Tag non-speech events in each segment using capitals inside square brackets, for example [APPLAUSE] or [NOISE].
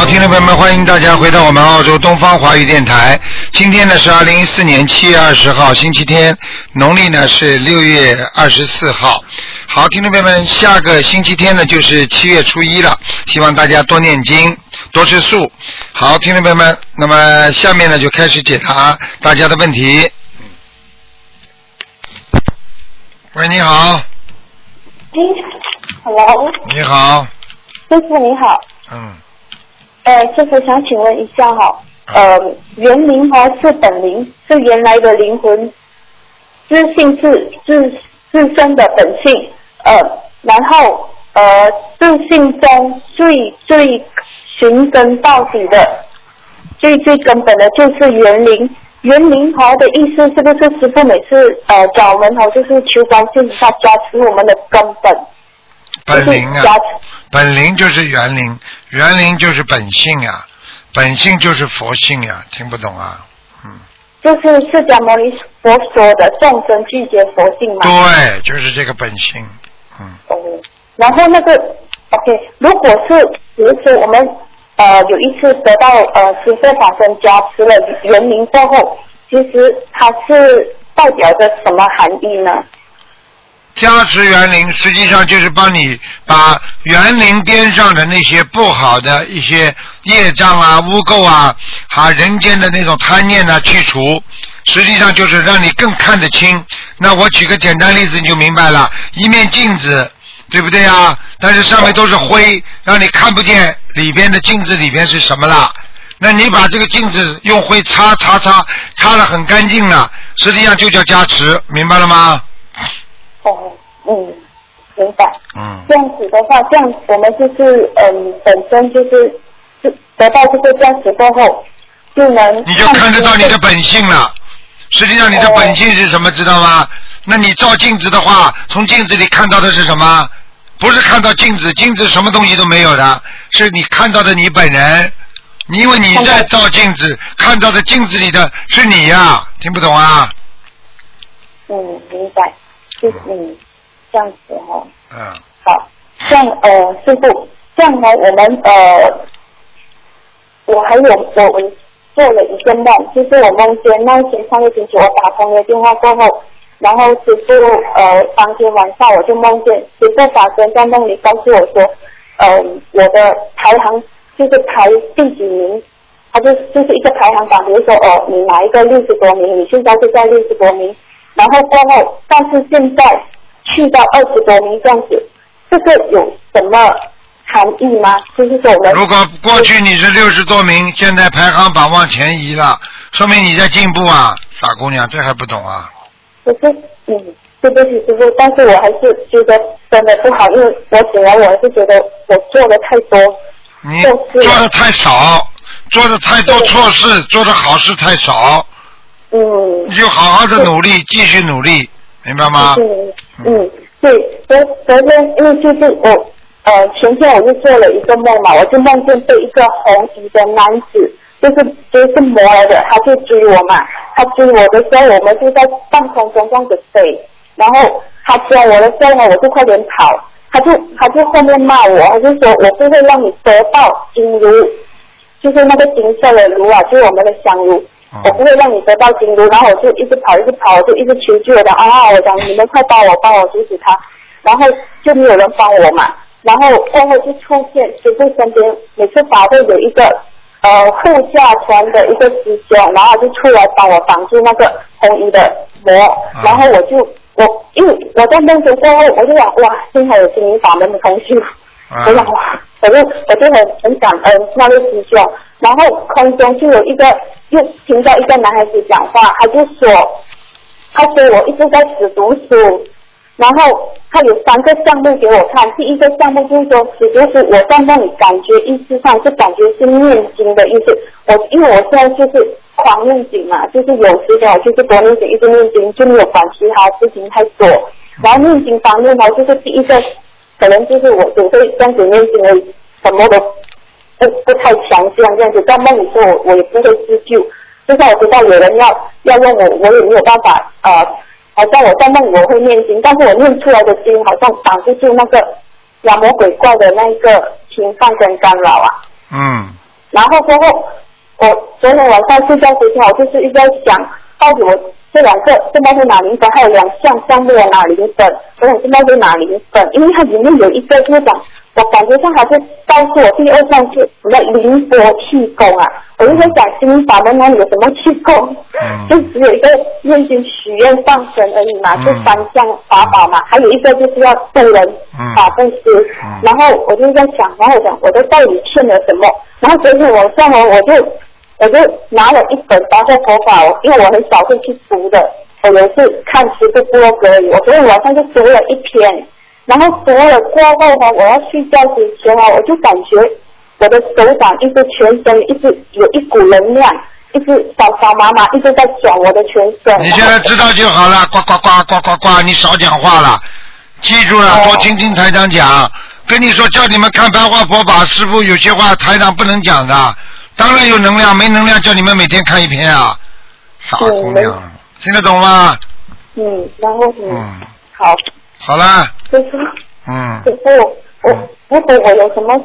好，听众朋友们，欢迎大家回到我们澳洲东方华语电台。今天呢是二零一四年七月二十号，星期天，农历呢是六月二十四号。好，听众朋友们，下个星期天呢就是七月初一了，希望大家多念经，多吃素。好，听众朋友们，那么下面呢就开始解答大家的问题。喂，你好，哎，Hello，你好，师傅你好，嗯，呃，师傅想请问一下哈，呃，原灵哈是本灵，是原来的灵魂，自信是自自身的本性，呃，然后呃自信中最最寻根到底的，最最根本的就是园林。园林哈的意思是不是师傅每次呃找我们哈就是求观世音菩萨加持我们的根本？本灵啊本灵就是园灵，园灵就是本性呀、本性就是佛性呀、听不懂啊？嗯，就是释迦牟尼佛说的众生拒绝佛性嘛。对，就是这个本性，嗯，哦，然后那个 OK，如果是比如说我们呃有一次得到呃师父法身加持了园林过后，其实它是代表着什么含义呢？加持园林实际上就是帮你把园林边上的那些不好的一些业障啊、污垢啊、哈人间的那种贪念呢去除，实际上就是让你更看得清。那我举个简单例子你就明白了，一面镜子，对不对啊？但是上面都是灰，让你看不见里边的镜子里边是什么了。那你把这个镜子用灰擦擦擦，擦的很干净了，实际上就叫加持，明白了吗？哦，嗯，明白。嗯。这样子的话，这样我们就是嗯本身就是就得到这个加持过后，就能你就看得到你的本性了。实际上你的本性是什么，知道吗？那你照镜子的话，从镜子里看到的是什么？不是看到镜子，镜子什么东西都没有的，是你看到的你本人。因为你在照镜子，看到的镜子里的是你呀、听不懂啊？嗯明白，就是嗯这样子哈、嗯，好，这样呃，师傅，这样呢，我们呃，我还有我我做了一个梦，就是我梦见那一天上个星期我打通了电话过后，然后师傅呃当天晚上我就梦见师傅法身在梦里告诉我说，呃我的排行就是排第几名，他就就是一个排行榜，比如说哦你哪一个六十多名，你现在就在六十多名，然后过后，但是现在去到二十多名这样子，这个有什么含义吗？就是说我们如果过去你是六十多名，现在排行榜往前移了，说明你在进步啊，傻姑娘，这还不懂啊？可是嗯，对不起师傅，但是我还是觉得真的不好，因为我本来我还是觉得我做的太多，你就是做的太少，做的太多错事，做的好事太少，嗯，你就好好的努力，继续努力，明白吗？嗯嗯，对，昨昨天因为就是我呃前天我就做了一个梦嘛，我就梦见被一个红衣的男子，就是就是魔来的，他就追我嘛，他追我的时候，我们就在半空中这样子飞，然后他追我的时候呢，我就快点跑，他就他就后面骂我，他就说我不会让你得到金炉，就是那个金色的炉啊，就是我们的香炉。我不会让你得到金炉，然后我就一直跑，一直跑，我就一直求救我的。啊！我讲你们快帮我，帮我阻止他，然后就没有人帮我嘛，然后过后就出现师傅身边，每次法会有一个呃护驾船的一个师兄，然后就出来帮我挡住那个红衣的魔，然后我就我因为我在梦中过后，我就想哇，幸好有心灵法门的同修，啊我想，我就我就很很感恩那位师兄，然后空中就有一个又听到一个男孩子讲话，他就说，他说我一直在死读书，然后他有三个项目给我看，第一个项目就是说死读书，我在那里感觉意识上是感觉是念经的意思，我因为我现在就是狂念经嘛，就是有时候就是多念经一直念经，就没有管其他事情太多，然后念经方面呢，就是第一个。可能就是我只会这样子念经而已，什么都不不太强这样这样子，在梦里说我我也不会自救，就算我知道有人要要用我，我也没有办法呃，好像我在梦里我会念经，但是我念出来的经好像挡不住那个妖魔鬼怪的那个侵犯跟干扰啊。嗯，然后过后，我昨天晚上睡觉之前，我就是一直在想，到底我这两个现在是哪零本，还有两项项目的哪零本，我想现在是哪零本，因为它里面有一个就是讲，我感觉上还是告诉我第二项是什么灵波气功啊，我就在想心法门那里有什么气功，嗯？就只有一个念经许愿放生而已嘛，嗯就三项法宝嘛，还有一个就是要渡人嗯法布施，嗯。然后我就在想，然后我想我都到底欠了什么？然后昨天晚上哦，我就我就拿了一本《八佛法》，因为我很少会去读的，我也是看十个部落格而已，我昨天晚上就读了一篇，然后读了过后呢，我要睡觉之前啊，我就感觉我的手掌一直全身一直有一股能量，一直小小麻麻，一直在转我的全身。你现在知道就好了，呱呱呱呱呱呱，你少讲话了，记住了，多听听台长讲。跟你说，叫你们看《白话佛法》，师傅有些话台长不能讲的。当然有能量，没能量叫你们每天看一篇啊，傻姑娘，听得懂吗？嗯，然后嗯，嗯，好，好啦，就是。嗯，师傅，我如果我有什么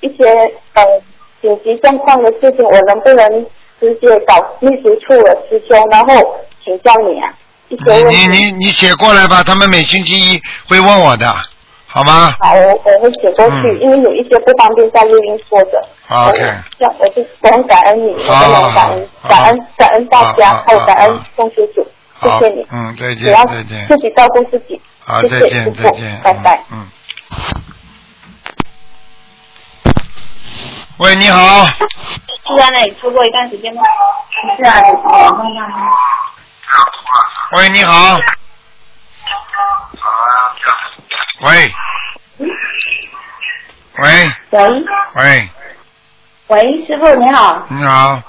一些呃紧急状况的事情，我能不能直接找秘书处的师兄，然后请教你啊？你你你写过来吧，他们每星期一会问我的，好吗？好，我我会写过去，嗯因为有一些不方便在录音说的。好，OK 我这样我就我很感恩你，我好真的很感恩，好感恩感恩大家好，还有感恩宋叔叔，谢好谢你。，嗯，再见再见自。己照顾自己。好，谢再见再见，拜拜。嗯。嗯喂，你好，是在那里住过一段时间吗？是啊，喂，你好。喂。喂喂喂，喂，师傅你好，你好。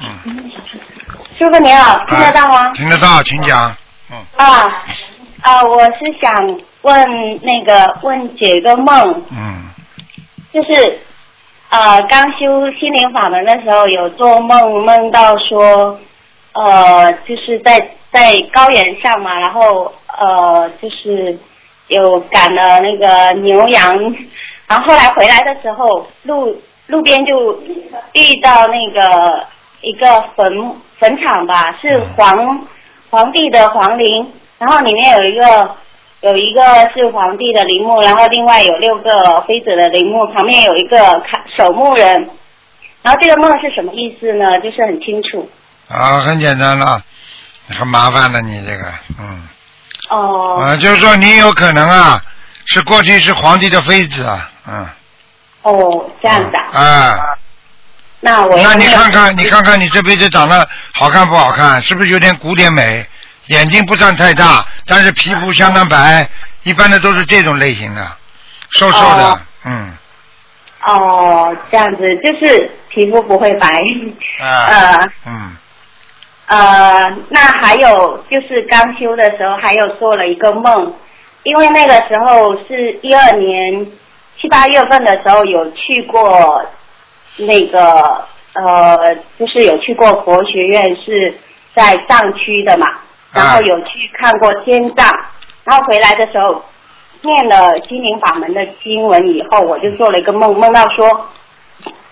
嗯。师傅你好，听得到吗啊？听得到，请讲。嗯。啊啊，我是想问那个问解个梦，嗯就是呃刚修心灵法门的时候有做梦，梦到说呃就是在在高原上嘛，然后呃就是有赶了那个牛羊，然后后来回来的时候路路边就遇到那个一个坟坟场吧，是皇皇帝的皇陵，然后里面有一个有一个是皇帝的陵墓，然后另外有六个妃子的陵墓，旁边有一个看守墓人。然后这个梦是什么意思呢？就是很清楚。啊，很简单了，很麻烦的你这个，嗯。哦、啊，就是说你有可能啊，是过去是皇帝的妃子啊，嗯。哦，这样子啊。啊。那我那你看看，你看看你这辈子长得好看不好看？是不是有点古典美？眼睛不算太大，但是皮肤相当白，一般的都是这种类型的，瘦瘦的，哦嗯，哦，这样子就是皮肤不会白。啊，呃嗯，呃，那还有就是刚修的时候，还有做了一个梦，因为那个时候是一二年七八月份的时候有去过那个呃，就是有去过佛学院，是在藏区的嘛，然后有去看过天葬，然后回来的时候念了心灵法门的经文以后，我就做了一个梦，梦到说。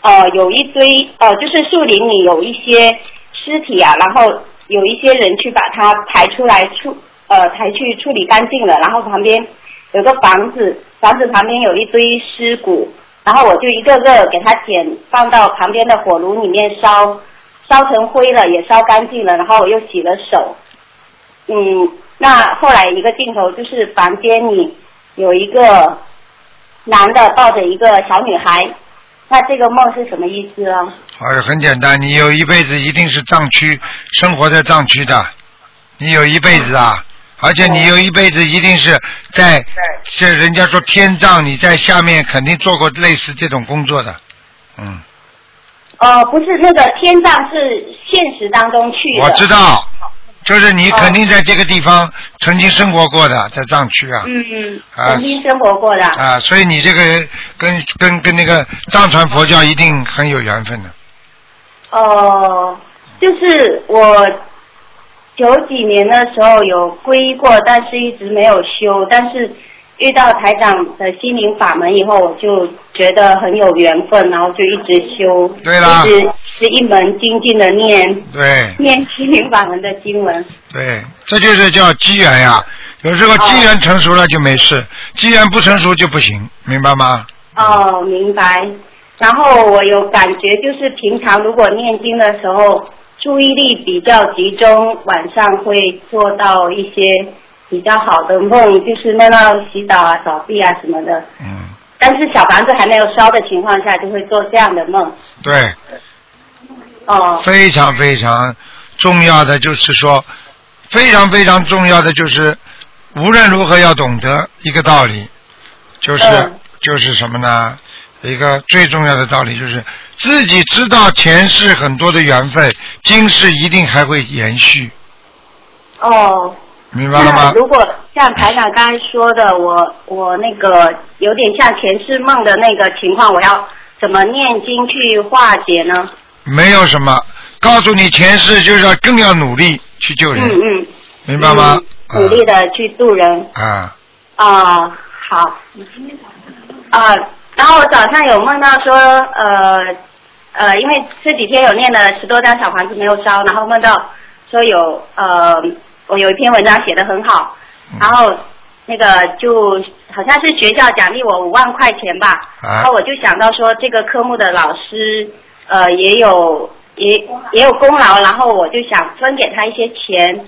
呃，有一堆呃，就是树林里有一些尸体啊，然后有一些人去把它抬出来处呃抬去处理干净了，然后旁边有个房子，房子旁边有一堆尸骨，然后我就一个个给它捡放到旁边的火炉里面烧，烧成灰了，也烧干净了，然后我又洗了手。嗯，那后来一个镜头就是房间里有一个男的抱着一个小女孩，那这个梦是什么意思啊？哎，很简单，你有一辈子一定是藏区生活在藏区的，你有一辈子啊，而且你有一辈子一定是在，这人家说天葬，你在下面肯定做过类似这种工作的，嗯，哦，不是那个天葬是现实当中去的。我知道，就是你肯定在这个地方曾经生活过的，在藏区啊。嗯，啊曾经生活过的。啊，所以你这个人跟跟跟那个藏传佛教一定很有缘分的。哦，就是我九几年的时候有皈依过，但是一直没有修。但是遇到台长的心灵法门以后，我就觉得很有缘分，然后就一直修，对啦一直是一门精进的念对念心灵法门的经文。对，这就是叫机缘呀。有时候机缘成熟了就没事，机缘不成熟就不行，明白吗？哦，明白。然后我有感觉，就是平常如果念经的时候，注意力比较集中，晚上会做到一些比较好的梦，就是梦到洗澡啊、扫地啊什么的。嗯，但是小房子还没有烧的情况下，就会做这样的梦。对，哦，非常非常重要的就是说，非常非常重要的就是，无论如何要懂得一个道理，就是、嗯就是什么呢？一个最重要的道理就是自己知道前世很多的缘分，今世一定还会延续，哦。明白了吗？如果像台长刚才说的，我我那个有点像前世梦的那个情况，我要怎么念经去化解呢？没有什么，告诉你前世就是要更要努力去救人，嗯嗯。明白吗？嗯努力的去度人。啊，啊、好。啊、然后我早上有梦到说，呃呃，因为这几天有念了十多张小房子没有烧，然后梦到说有呃，我有一篇文章写的很好，嗯。然后那个就好像是学校奖励我五万块钱吧，啊。然后我就想到说这个科目的老师呃也有也也有功劳，然后我就想分给他一些钱，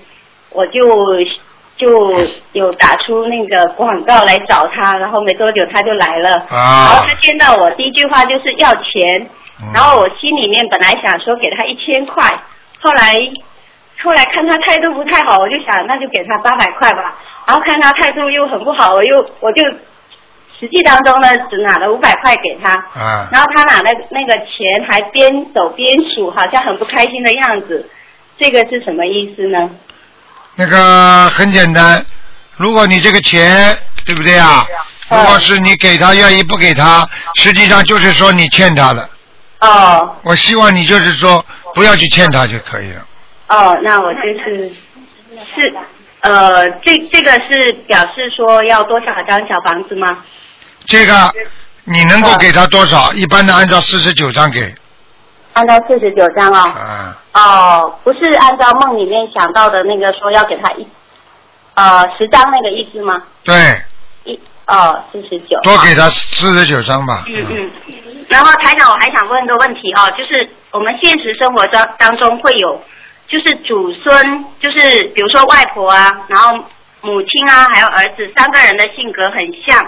我就就有打出那个广告来找他，然后没多久他就来了，啊然后他见到我第一句话就是要钱，嗯然后我心里面本来想说给他一千块，后来后来看他态度不太好，我就想那就给他八百块吧。然后看他态度又很不好，我又我就实际当中呢只拿了五百块给他，啊，然后他拿了那个钱还边走边数，好像很不开心的样子。这个是什么意思呢？那个很简单，如果你这个钱对不对啊？如嗯果是你给他愿意不给他，实际上就是说你欠他的。哦我希望你就是说不要去欠他就可以了。哦，那我就是是呃，这这个是表示说要多少张小房子吗？这个你能够给他多少？一般的按照四十九张给按照四十九张哦。啊。哦，不是按照梦里面想到的那个说要给他一呃十张那个意思吗？对，一哦四十九。多给他四十九张吧。嗯嗯。然后台长，我还想问一个问题哦，就是我们现实生活当当中会有，就是祖孙，就是比如说外婆啊，然后母亲啊，还有儿子三个人的性格很像，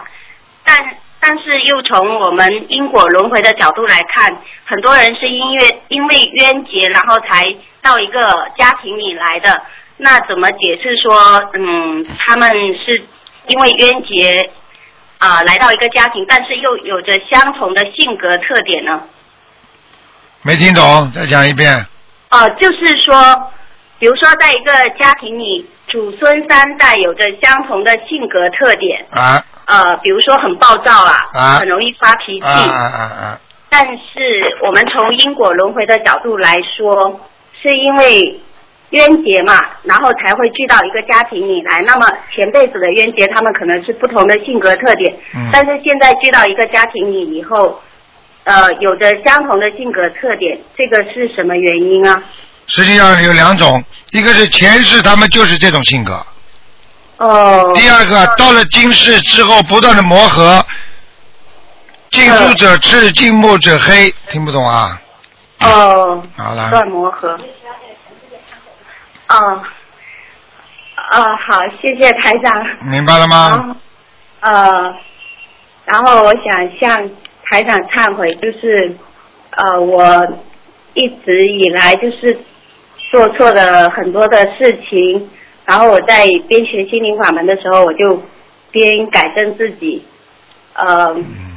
但但是又从我们因果轮回的角度来看，很多人是因为因为冤结，然后才到一个家庭里来的。那怎么解释说，嗯，他们是因为冤结啊、来到一个家庭，但是又有着相同的性格特点呢？没听懂，再讲一遍。哦、就是说，比如说在一个家庭里，祖孙三代有着相同的性格特点，啊呃，比如说很暴躁啊，啊很容易发脾气。啊啊啊啊！但是我们从因果轮回的角度来说，是因为冤结嘛，然后才会聚到一个家庭里来。那么前辈子的冤结，他们可能是不同的性格特点，嗯但是现在聚到一个家庭里以后，呃，有着相同的性格特点，这个是什么原因啊？实际上有两种，一个是前世他们就是这种性格，哦。第二个到了今世之后不断的磨合，近朱者赤，近墨者黑，听不懂啊？哦。好了断磨合。哦。哦，好，谢谢台长。明白了吗？呃，然后我想向台长忏悔，就是呃，我一直以来就是做错了很多的事情，然后我在边学心灵法门的时候，我就边改正自己，呃，嗯。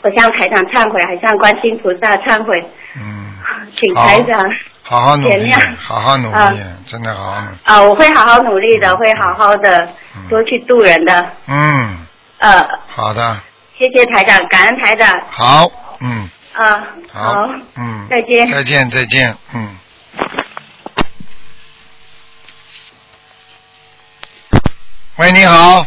我向台长忏悔，还向观世音菩萨忏悔，嗯，请台长好好努力好好努力啊，真的好好努力。啊，我会好好努力的，会好好的多去度人的。嗯，呃，好的，谢谢台长，感恩台长。好，嗯，啊，好，嗯，再见。再见，再见，嗯。喂，你好，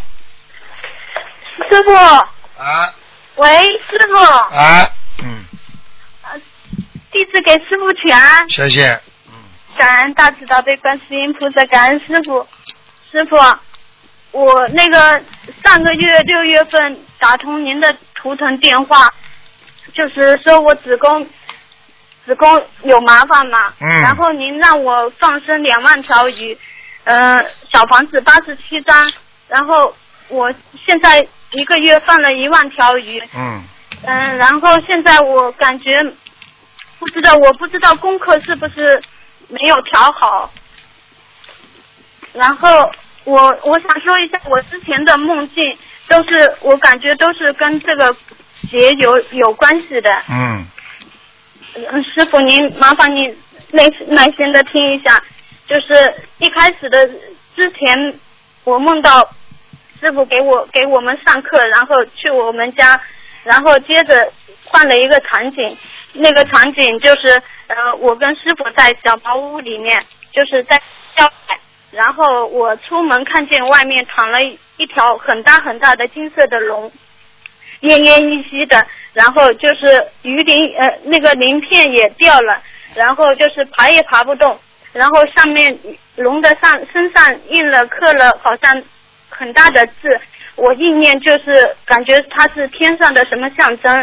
师傅，啊。喂，师傅，啊，嗯，弟子给师傅请安，谢谢，感恩大慈大悲观世音菩萨，感恩师傅。师傅，我那个上个月六月份打通您的图腾电话，就是说我子宫子宫有麻烦嘛，嗯。然后您让我放生两万条鱼，呃，小房子八十七张，然后我现在一个月放了一万条鱼，嗯，嗯，然后现在我感觉不知道，我不知道功课是不是没有调好。然后我我想说一下，我之前的梦境都是我感觉都是跟这个节有有关系的。嗯，嗯，师傅您麻烦您耐耐心的听一下，就是一开始的之前我梦到师傅给我给我们上课，然后去我们家，然后接着换了一个场景，那个场景就是呃我跟师傅在小茅屋里面，就是在郊外，然后我出门看见外面躺了一条很大很大的金色的龙，奄奄一息的，然后就是鱼鳞呃那个鳞片也掉了，然后就是爬也爬不动，然后上面龙的上身上印了刻了好像很大的字，我意念就是感觉它是天上的什么象征，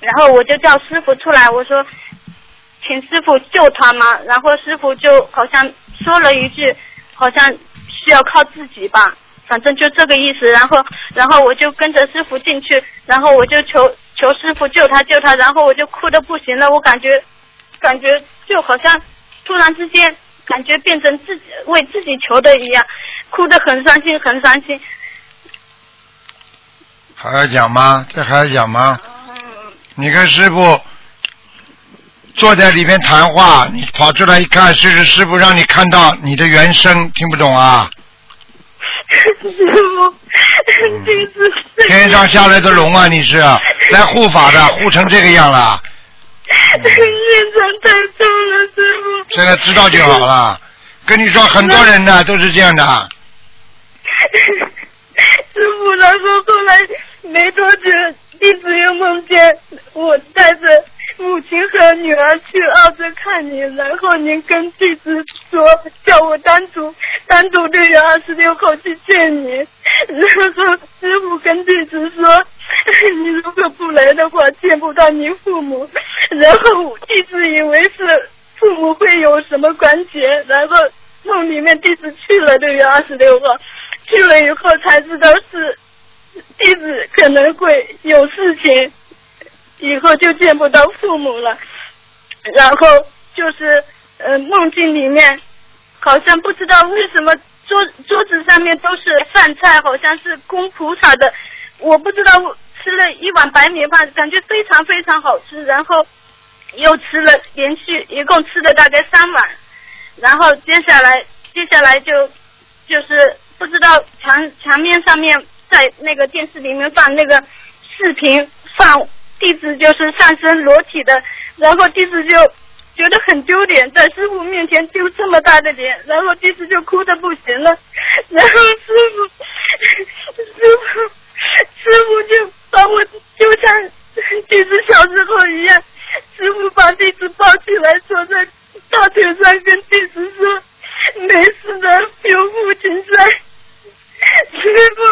然后我就叫师傅出来，我说请师傅救他嘛，然后师傅就好像说了一句，好像需要靠自己吧，反正就这个意思。然后，然后我就跟着师傅进去，然后我就求求师傅救他救他，然后我就哭的不行了，我感觉感觉就好像突然之间感觉变成自己为自己求的一样，哭得很伤心很伤心。还要讲吗？这还要讲吗？你跟师傅坐在里面谈话，你跑出来一看，是是师傅让你看到你的原声，听不懂啊？师傅，[LAUGHS] 天上下来的龙啊，你是来护法的，护成这个样了，业障太重了，师傅。现在知道就好了。跟你说，很多人呢都是这样的，师傅，然后后来没多久，弟子又梦见我带着母亲和女儿去澳洲看你，然后您跟弟子说叫我单独单独六月二十六号去见你，然后师傅跟弟子说，[LAUGHS] 你如果不来的话见不到你父母，然后弟子以为是父母会有什么关节，然后梦里面弟子去了六月二十六号，去了以后才知道是弟子可能会有事情，以后就见不到父母了。然后就是呃梦境里面，好像不知道为什么桌桌子上面都是饭菜，好像是供菩萨的。我不知道吃了一碗白米饭，感觉非常非常好吃，然后又吃了连续一共吃了大概三碗，然后接下来接下来就就是不知道墙墙面上面在那个电视里面放那个视频，放弟子就是上身裸体的，然后弟子就觉得很丢脸，在师傅面前丢这么大的脸，然后弟子就哭的不行了，[LAUGHS] 然后师傅师傅师傅就把我就像弟子小时候一样，师傅把弟子抱起来坐在大腿上，跟弟子说没事的，有父亲在，师傅。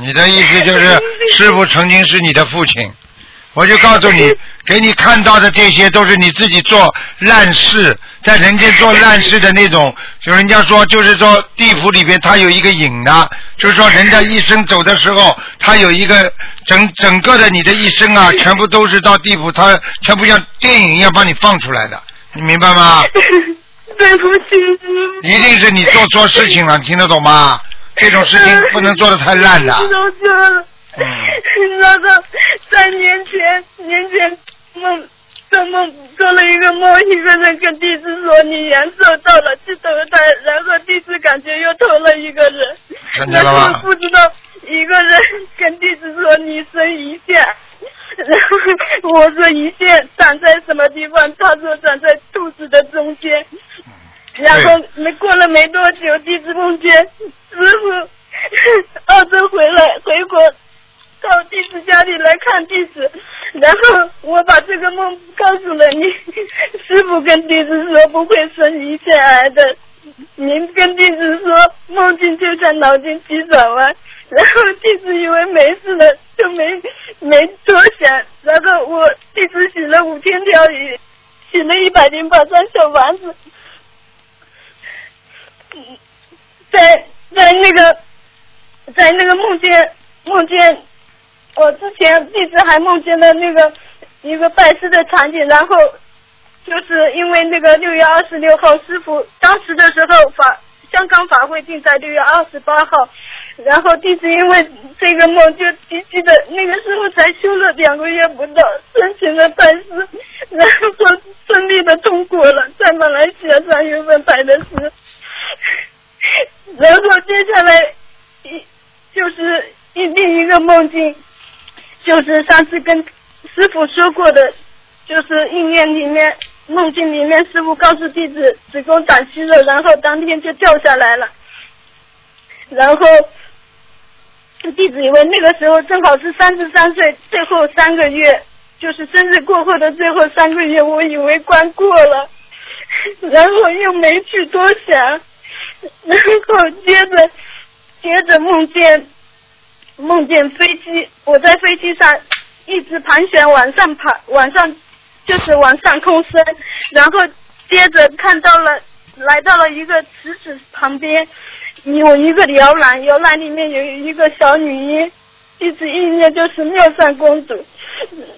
你的意思就是师傅曾经是你的父亲，我就告诉你，给你看到的这些都是你自己做烂事，在人间做烂事的那种，就人家说就是说地府里边它有一个影的，就是说人家一生走的时候，他有一个整整个的你的一生啊，[LAUGHS] 全部都是到地府，他全部像电影一样把你放出来的，你明白吗？[LAUGHS] 对不起，一定是你做错事情了，听得懂吗？这种事情不能做的太烂了。[LAUGHS] 知道错了。然后在年前年前梦做梦做了一个梦，一个人跟弟子说你延寿到了，去投胎，然后弟子感觉又投了一个人，看见然后不知道一个人跟弟子说你生一线，然后我说一线长在什么地方？他说长在肚子的中间。然后没过了没多久，弟子梦见师傅澳洲回来回国到弟子家里来看弟子，然后我把这个梦告诉了你，师傅跟弟子说不会生胰腺癌的，您跟弟子说梦境就像脑筋急转弯，然后弟子以为没事了，就没没多想，然后我弟子洗了五千条鱼，洗了一百零八张小房子。在在那个在那个梦见梦见，我之前一直还梦见了那个一个拜师的场景，然后就是因为那个六月二十六号师傅当时的时候法香港法会定在六月二十八号，然后弟子因为这个梦就急急的那个时候才修了两个月不到，申请了拜师，然后顺利的通过了，在马来西亚三月份拜的师。[LAUGHS] 然后接下来一就是一另一个梦境，就是上次跟师傅说过的，就是应验里面梦境里面师傅告诉弟子子宫长息肉，然后当天就掉下来了，然后弟子以为那个时候正好是三十三岁最后三个月，就是生日过后的最后三个月，我以为关过了，然后又没去多想。然后接着接着梦见梦见飞机，我在飞机上一直盘旋往上爬，往上就是往上空升，然后接着看到了来到了一个池子旁边，有一个摇篮，摇篮里面有一个小女婴，一直意念就是妙善公主，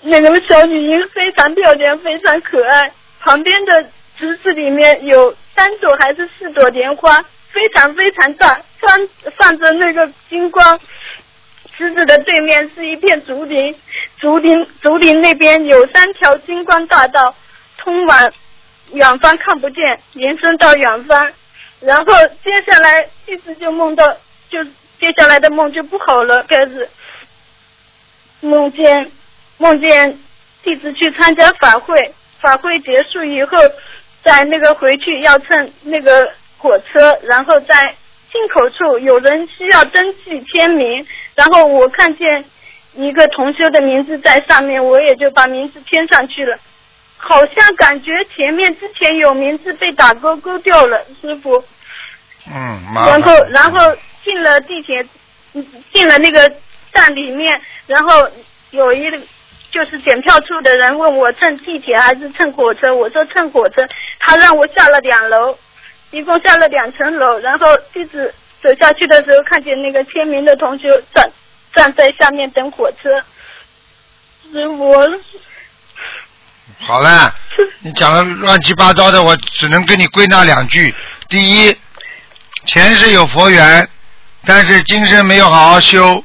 那个小女婴非常漂亮，非常可爱，旁边的池子里面有三朵还是四朵莲花，非常非常大，放放着那个金光。狮子的对面是一片竹林，竹林竹林那边有三条金光大道，通往远方看不见，延伸到远方。然后接下来一直就梦到，就接下来的梦就不好了，开始梦见梦见弟子去参加法会，法会结束以后，在那个回去要乘那个火车，然后再进口处有人需要登记签名，然后我看见一个同修的名字在上面，我也就把名字签上去了。好像感觉前面之前有名字被打勾勾掉了，师傅。嗯，然后然后进了地铁，嗯进了那个站里面，然后有一就是检票处的人问我乘地铁还是乘火车，我说乘火车，他让我下了两楼，一共下了两层楼，然后弟子走下去的时候，看见那个签名的同学站站在下面等火车，我好了，你讲的乱七八糟的，我只能跟你归纳两句。第一，前世有佛缘，但是今生没有好好修。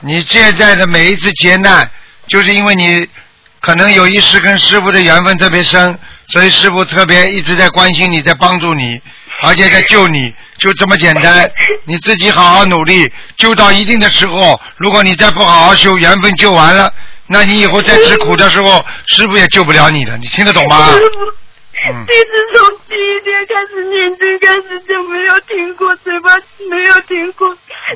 你现在的每一次劫难，就是因为你可能有一世跟师傅的缘分特别深，所以师傅特别一直在关心你，在帮助你，而且在救你，就这么简单。你自己好好努力，救到一定的时候，如果你再不好好修，缘分就完了，那你以后再吃苦的时候，师傅也救不了你的。你听得懂吗？弟子从第一天开始念经开始就没有停过，嘴巴没有停过。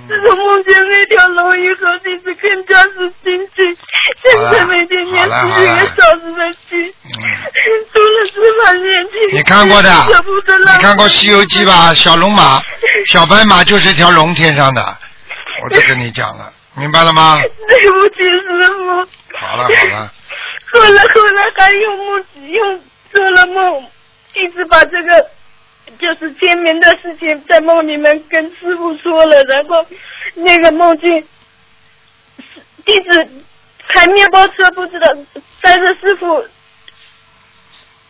自从梦见那条龙以后，弟子更加是精进，现在每天念十几个小时的经，除了吃饭念经，你看过的你看过《西游记》吧？小龙马、小白马就是一条龙天上的，我都跟你讲了，明白了吗？对不起，师傅。好了好了，后来后来还用梦用做了梦，一直把这个就是签名的事情在梦里面跟师傅说了，然后那个梦境，弟子开面包车不知道载着师傅，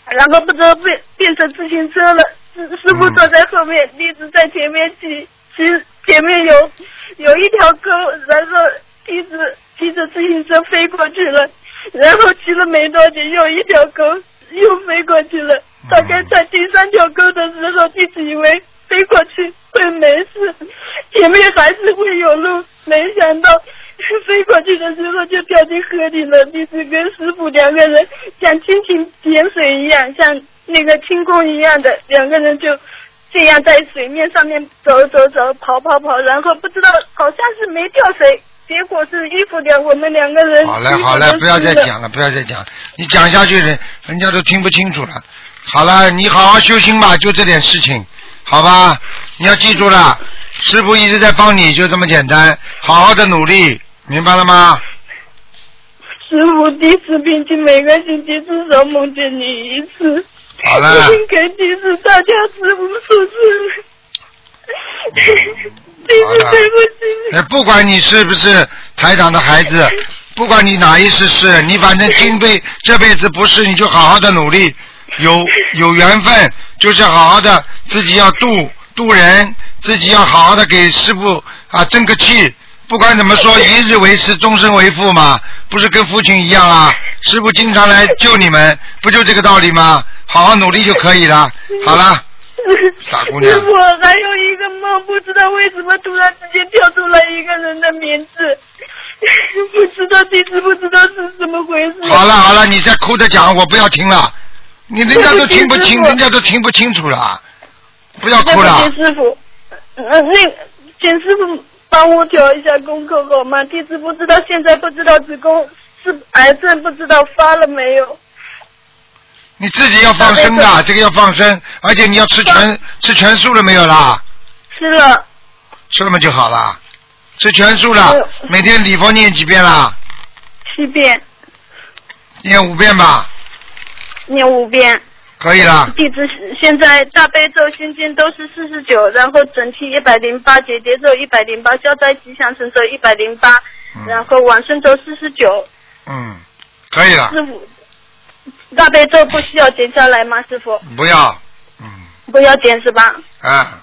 然后不知道变变成自行车了，师师傅坐在后面，弟子在前面骑，骑前面有有一条沟，然后弟子骑着自行车飞过去了。然后骑了没多久，又一条沟又飞过去了。大概在第三条沟的时候，弟子以为飞过去会没事，前面还是会有路，没想到飞过去的时候就掉进河里了。弟子跟师傅两个人像蜻蜓点水一样，像那个轻功一样的，两个人就这样在水面上面走走走，跑跑跑，然后不知道好像是没掉水。结果是衣服掉，我们两个人好嘞好嘞，不要再讲了，不要再讲，你讲下去人人家都听不清楚了。好了，你好好修心吧，就这点事情，好吧？你要记住了，师傅一直在帮你，就这么简单，好好的努力，明白了吗？师傅第一次病情每个星期至少梦见你一次。好了 [LAUGHS] 我应该第次大家师傅说 [LAUGHS] 是。弟子对不起。呃，不管你是不是台长的孩子，[LAUGHS] 不管你哪一世是，你反正今辈这辈子不是，你就好好的努力，有有缘分，就是好好的自己要度度人，自己要好好的给师傅啊争个气。不管怎么说，[LAUGHS] 一日为师，终身为父嘛，不是跟父亲一样啊？师傅经常来救你们，不就这个道理吗？好好努力就可以了。好了，[LAUGHS] 傻姑娘师傅还有一个梦，不知道为什么突然之间跳出来一个人的名字，[LAUGHS] 不知道弟子不知道是怎么回事。好了好了，你再哭着讲，我不要听了。你人家都听不清，[LAUGHS] 人家都听不清楚了，不要哭了。请师傅，呃，那个请师傅帮我调一下功课好吗？弟子不知道现在不知道子宫是癌症，不知道发了没有。你自己要放生的，这个要放生，而且你要吃全吃全素了没有啦？吃了，吃了嘛就好了，吃全素了嗯，每天礼佛念几遍啦？七遍，念五遍吧，念五遍。可以了。弟子现在大悲咒、心经都是四十九，然后整体一百零八，解结咒一百零八，消灾吉祥神咒一百零八，然后往生咒四十九。嗯，可以了，师傅，大悲咒不需要减下来吗？师傅，不要，嗯，不要减是吧？啊，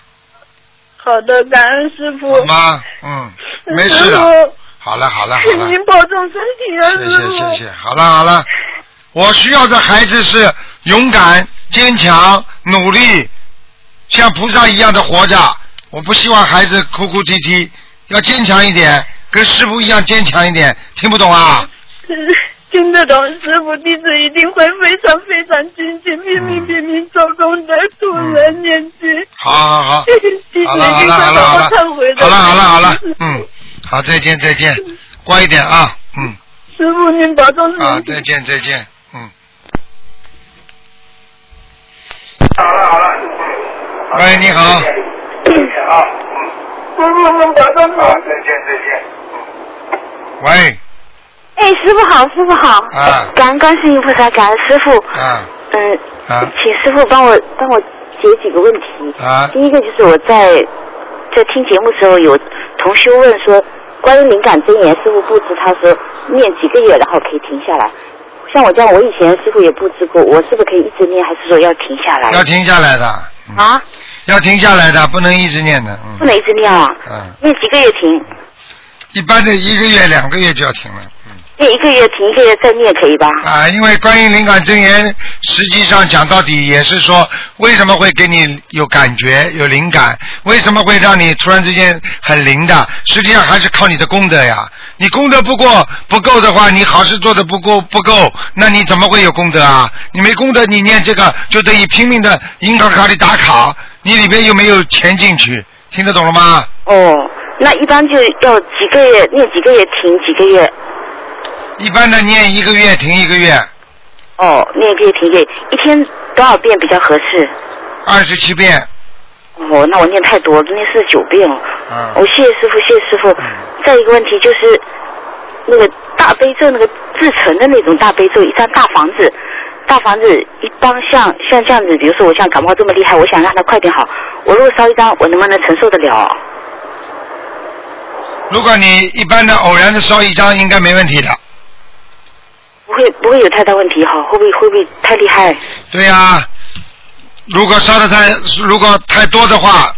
好的，感恩师傅。好吗？嗯，没事师的。好了好了好了，您保重身体啊，谢师傅。谢谢谢，好了好了，我需要的孩子是勇敢、坚强、努力，像菩萨一样的活着。我不希望孩子哭哭啼啼，要坚强一点，跟师傅一样坚强一点。听不懂啊？听得懂，师傅弟子一定会非常非常精进，拼命拼命做功德，助人念经。好好好，弟子已经好了好了好看了好了。到我忏悔，的。好了好了好了，嗯，好，再见再见，乖一点啊，嗯，师傅您保重身体。啊，再见再见，嗯。好了好了。喂，你好，师傅您保重身体。喂，哎，师傅好，师傅好。啊感恩观世音菩萨，感恩师傅。啊嗯，啊请师傅帮我帮我解几个问题。啊第一个就是我在在听节目时候，有同修问说，关于灵感真言，师傅布置他说念几个月，然后可以停下来。像我这样，我以前师傅也布置过，我是不是可以一直念，还是说要停下来？要停下来的，嗯啊，要停下来的，不能一直念的，嗯不能一直念啊，嗯，念几个月停，一般的一个月、两个月就要停了，嗯念一个月停一个月再念可以吧？啊，因为观音灵感真言，实际上讲到底也是说，为什么会给你有感觉、有灵感？为什么会让你突然之间很灵的？实际上还是靠你的功德呀。你功德不过不够的话，你好事做的不够不够，那你怎么会有功德啊？你没功德，你念这个就等于拼命的银行卡里打卡，你里边又没有钱进去，听得懂了吗？哦，那一般就要几个月念几个月停几个月。一般的念一个月停一个月，哦，念一个月停一个月，一天多少遍比较合适？二十七遍。哦，那我念太多了，念四十九遍了。嗯我、谢谢师傅，谢谢师傅。再一个问题就是，那个大悲咒，那个自成的那种大悲咒，一张大房子，大房子一般像像这样子，比如说我像感冒这么厉害，我想让它快点好，我如果烧一张，我能不能承受得了？如果你一般的偶然的烧一张，应该没问题的。不会不会有太大问题哈？会不会会不会太厉害？对呀、如果烧的太如果太多的话，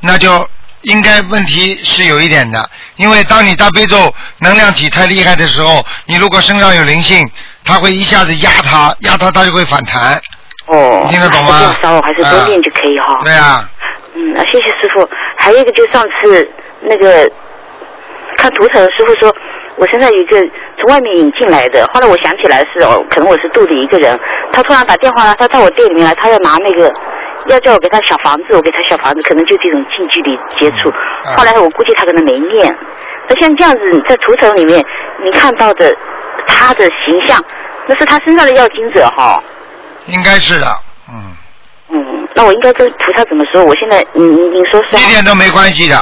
那就应该问题是有一点的，因为当你大悲咒能量体太厉害的时候，你如果身上有灵性，它会一下子压它，压它它就会反弹。哦，听得懂吗烧还是多练啊就可以哈。对啊，嗯，啊，谢谢师傅。还有一个，就上次那个看图腾，师傅说我身上有一个从外面引进来的，后来我想起来是哦，可能我是肚里一个人，他突然打电话，他到我店里面来，他要拿那个。要叫我给他小房子，我给他小房子，可能就这种近距离接触。嗯后来我估计他可能没念。那像这样子，在图层里面你看到的他的形象，那是他身上的要精者哈、应该是的，嗯，嗯，那我应该跟菩萨怎么说？我现在，你你你说是一点都没关系的。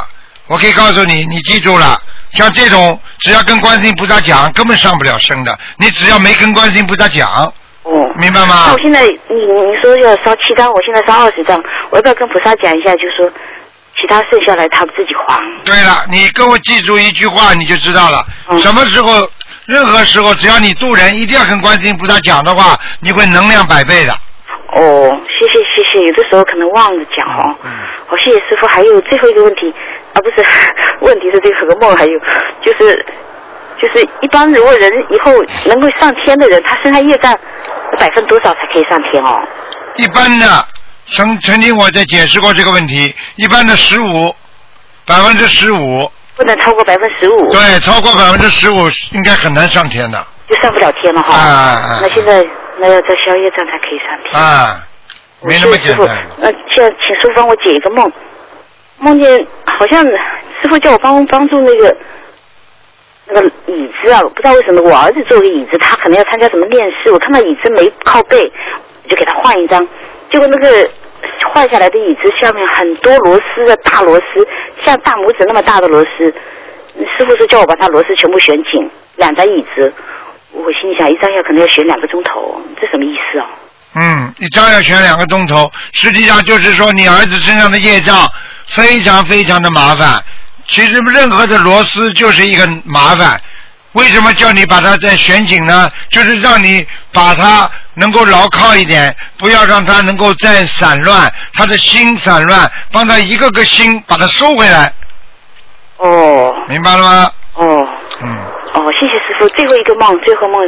我可以告诉你，你记住了，像这种只要跟观世音菩萨讲，根本上不了身的。你只要没跟观世音菩萨讲，哦。明白吗那我？现在你你说要烧七张，我现在烧二十张，我要不要跟菩萨讲一下？就说其他剩下来他自己还。对了，你跟我记住一句话，你就知道了。嗯什么时候，任何时候，只要你渡人，一定要跟观世音菩萨讲的话，你会能量百倍的。哦，谢谢谢谢，有的时候可能忘了讲哦。嗯好，谢谢师傅。还有最后一个问题啊，不是问题是最后一个梦，还有就是就是一般如果人以后能够上天的人，他身上业障百分多少才可以上天哦？一般的，曾曾经我在解释过这个问题，一般的十五，百分之十五，不能超过百分之十五，对，超过百分之十五应该很难上天的。就上不了天了哈。啊啊啊那现在那要在宵夜站才可以上天。啊，没那么简单。那现在请师傅帮我解一个梦，梦见好像师傅叫我帮帮助那个那个椅子啊，不知道为什么我儿子坐个椅子，他可能要参加什么面试，我看到椅子没靠背，我就给他换一张，结果那个换下来的椅子下面很多螺丝的大螺丝，像大拇指那么大的螺丝，师傅说叫我把它螺丝全部选紧，两张椅子。我心里想，一张要可能要选两个钟头，这什么意思哦？嗯，一张要选两个钟头，实际上就是说你儿子身上的业障非常非常的麻烦。其实任何的螺丝就是一个麻烦。为什么叫你把它再旋紧呢？就是让你把它能够牢靠一点，不要让它能够再散乱，它的心散乱，帮它一个个心把它收回来，哦明白了吗？哦。嗯，哦，谢谢师傅。最后一个梦，最后梦，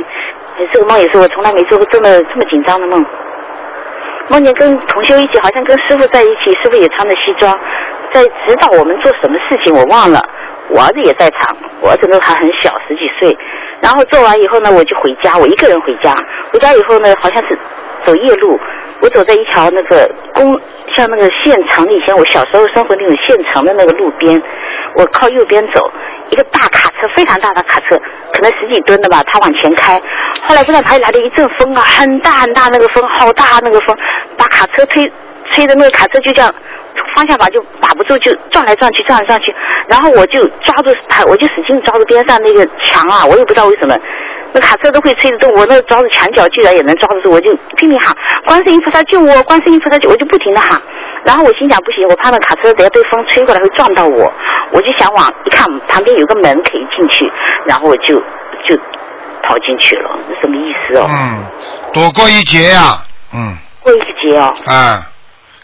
呃这个梦也是我从来没做过这么这么紧张的梦。梦见跟同修一起，好像跟师傅在一起，师傅也穿着西装，在指导我们做什么事情，我忘了。我儿子也在场，我儿子那还很小，十几岁。然后做完以后呢，我就回家，我一个人回家。回家以后呢，好像是走夜路，我走在一条那个公，像那个县城，以前我小时候生活那种县城的那个路边，我靠右边走，一个大卡车，非常大的卡车，可能十几吨的吧，他往前开。后来不知道哪里来的一阵风啊，很大很大那个风，好大那个风，把卡车推吹的那个卡车就这样方向把就把不住，就转来转去，转来转去。然后我就抓住他，我就使劲抓住边上那个墙啊，我也不知道为什么。那卡车都会吹得动，我那抓住墙角居然也能抓得住，我就拼命喊：“观世音菩萨救我！观世音菩萨救我！”我就不停的喊。然后我心想不行，我怕那卡车等下被风吹过来会撞到我，我就想往一看旁边有个门可以进去，然后我就就跑进去了，什么意思哦？嗯，躲过一劫呀、嗯，过一个节哦，啊，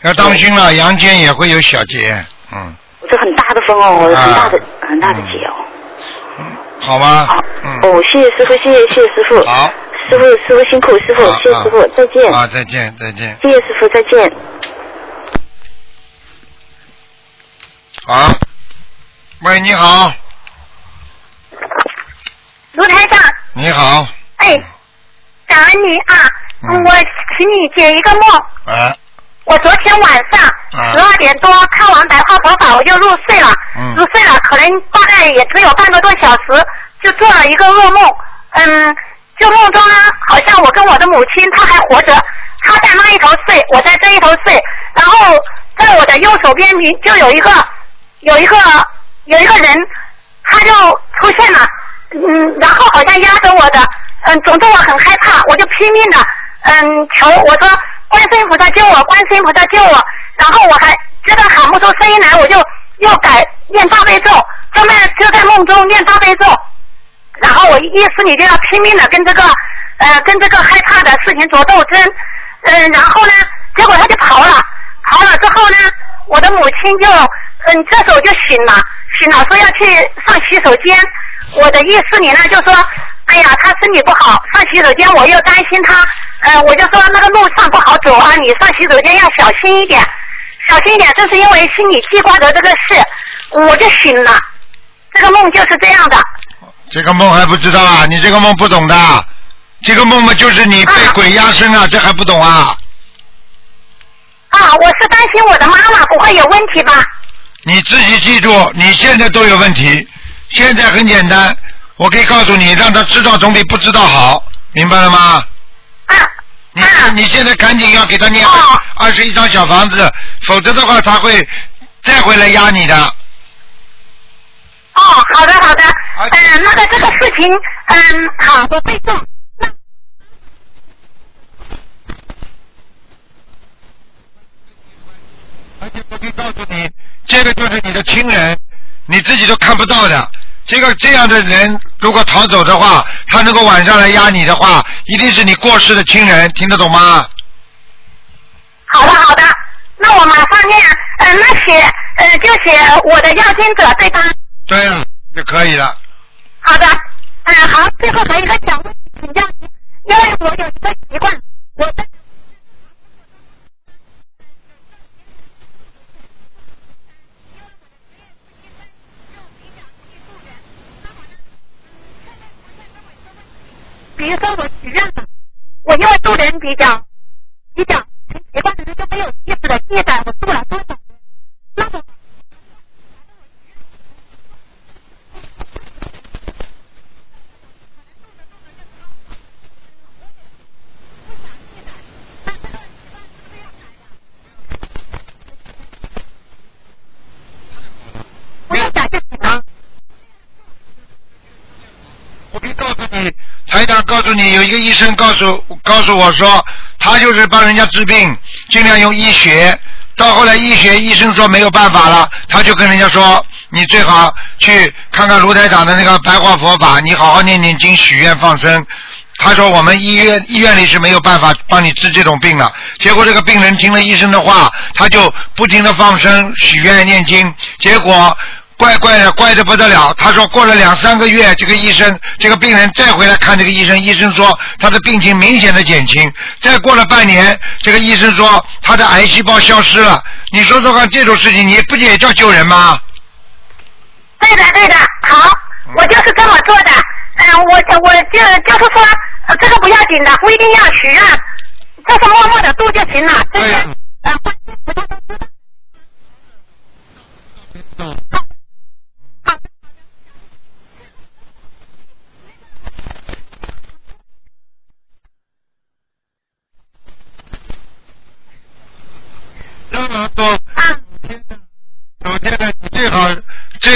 要当心了，阳间也会有小劫，嗯，这很大的风哦，啊很大的很大的劫哦。好吗？好？，嗯，哦，谢谢师傅，谢谢谢谢师傅，好，师傅师傅辛苦，师傅谢谢师傅，再见，啊，再见，再见，谢谢师傅，再见。好，喂，你好，卢台长，你好，哎，感恩你啊！嗯。我请你解一个梦。哎，我昨天晚上啊十二点多看完白话佛法，我就入睡了。嗯入睡了，可能大概也只有半个多小时，就做了一个噩梦。嗯，就梦中呢，好像我跟我的母亲她还活着，她在那一头睡，我在这一头睡，然后在我的右手边明就有一个有一个有一个人，他就出现了，嗯，然后好像压着我的，嗯，总之我很害怕，我就拼命的，嗯，求我说观世音菩萨救我，观世音菩萨救我，然后我还觉得喊不出声音来，我就又改念大悲咒，专门就在梦中念大悲咒，然后我意思你就要拼命的跟这个呃跟这个害怕的事情做斗争，嗯，然后呢，结果他就跑了，跑了之后呢，我的母亲就嗯，这时候就醒了，醒了说要去上洗手间，我的意思你呢就说，哎呀，他身体不好，上洗手间我又担心他，呃，我就说那个路上不好走啊，你上洗手间要小心一点，小心一点，这是因为心里记挂着这个事，我就醒了，这个梦就是这样的。这个梦还不知道啊？你这个梦不懂的，这个梦嘛就是你被鬼压身啊，这还不懂啊？啊，我是担心我的妈妈不会有问题吧？你自己记住，你现在都有问题。现在很简单，我可以告诉你，让他知道总比不知道好，明白了吗？啊。你你现在赶紧要给他念二十一张小房子，否则的话他会再回来压你的。哦，好的好的，嗯，那个这个事情，嗯，好，我备注。而且我可以告诉你，这个就是你的亲人，你自己都看不到的。这个这样的人，如果逃走的话，他能够晚上来压你的话，一定是你过世的亲人，听得懂吗？好的好的，那我马上念，嗯，那写，呃，就写我的要经者对吧？对了，就可以了。好的，嗯，好，最后还有一个小问题请教您，因为我有一个习惯，我的。比如说我许愿了，我因为渡人比较比较很习惯的人都没有意识的记载我渡了多少人，那么。我要改就行了。我可以告诉你，台有一个医生告诉告诉我说，他就是帮人家治病，尽量用医学。到后来医学医生说没有办法了，他就跟人家说，你最好去看看卢台长的那个白话佛法，你好好念念经，许愿放生。他说我们医院医院里是没有办法帮你治这种病了。结果这个病人听了医生的话，他就不停的放生、许愿、念经，结果。怪怪的，怪的不得了。他说过了两三个月，这个医生，这个病人再回来看这个医生，医生说他的病情明显的减轻。再过了半年，这个医生说他的癌细胞消失了。你说说看，这种事情你不也叫救人吗？对的，对的，好，我就是这么做的。嗯，我我就就是说，这个不要紧的，不一定要许愿，就是默默的度就行了。这个，呃，大家都知道。这么多，首先呢，你最好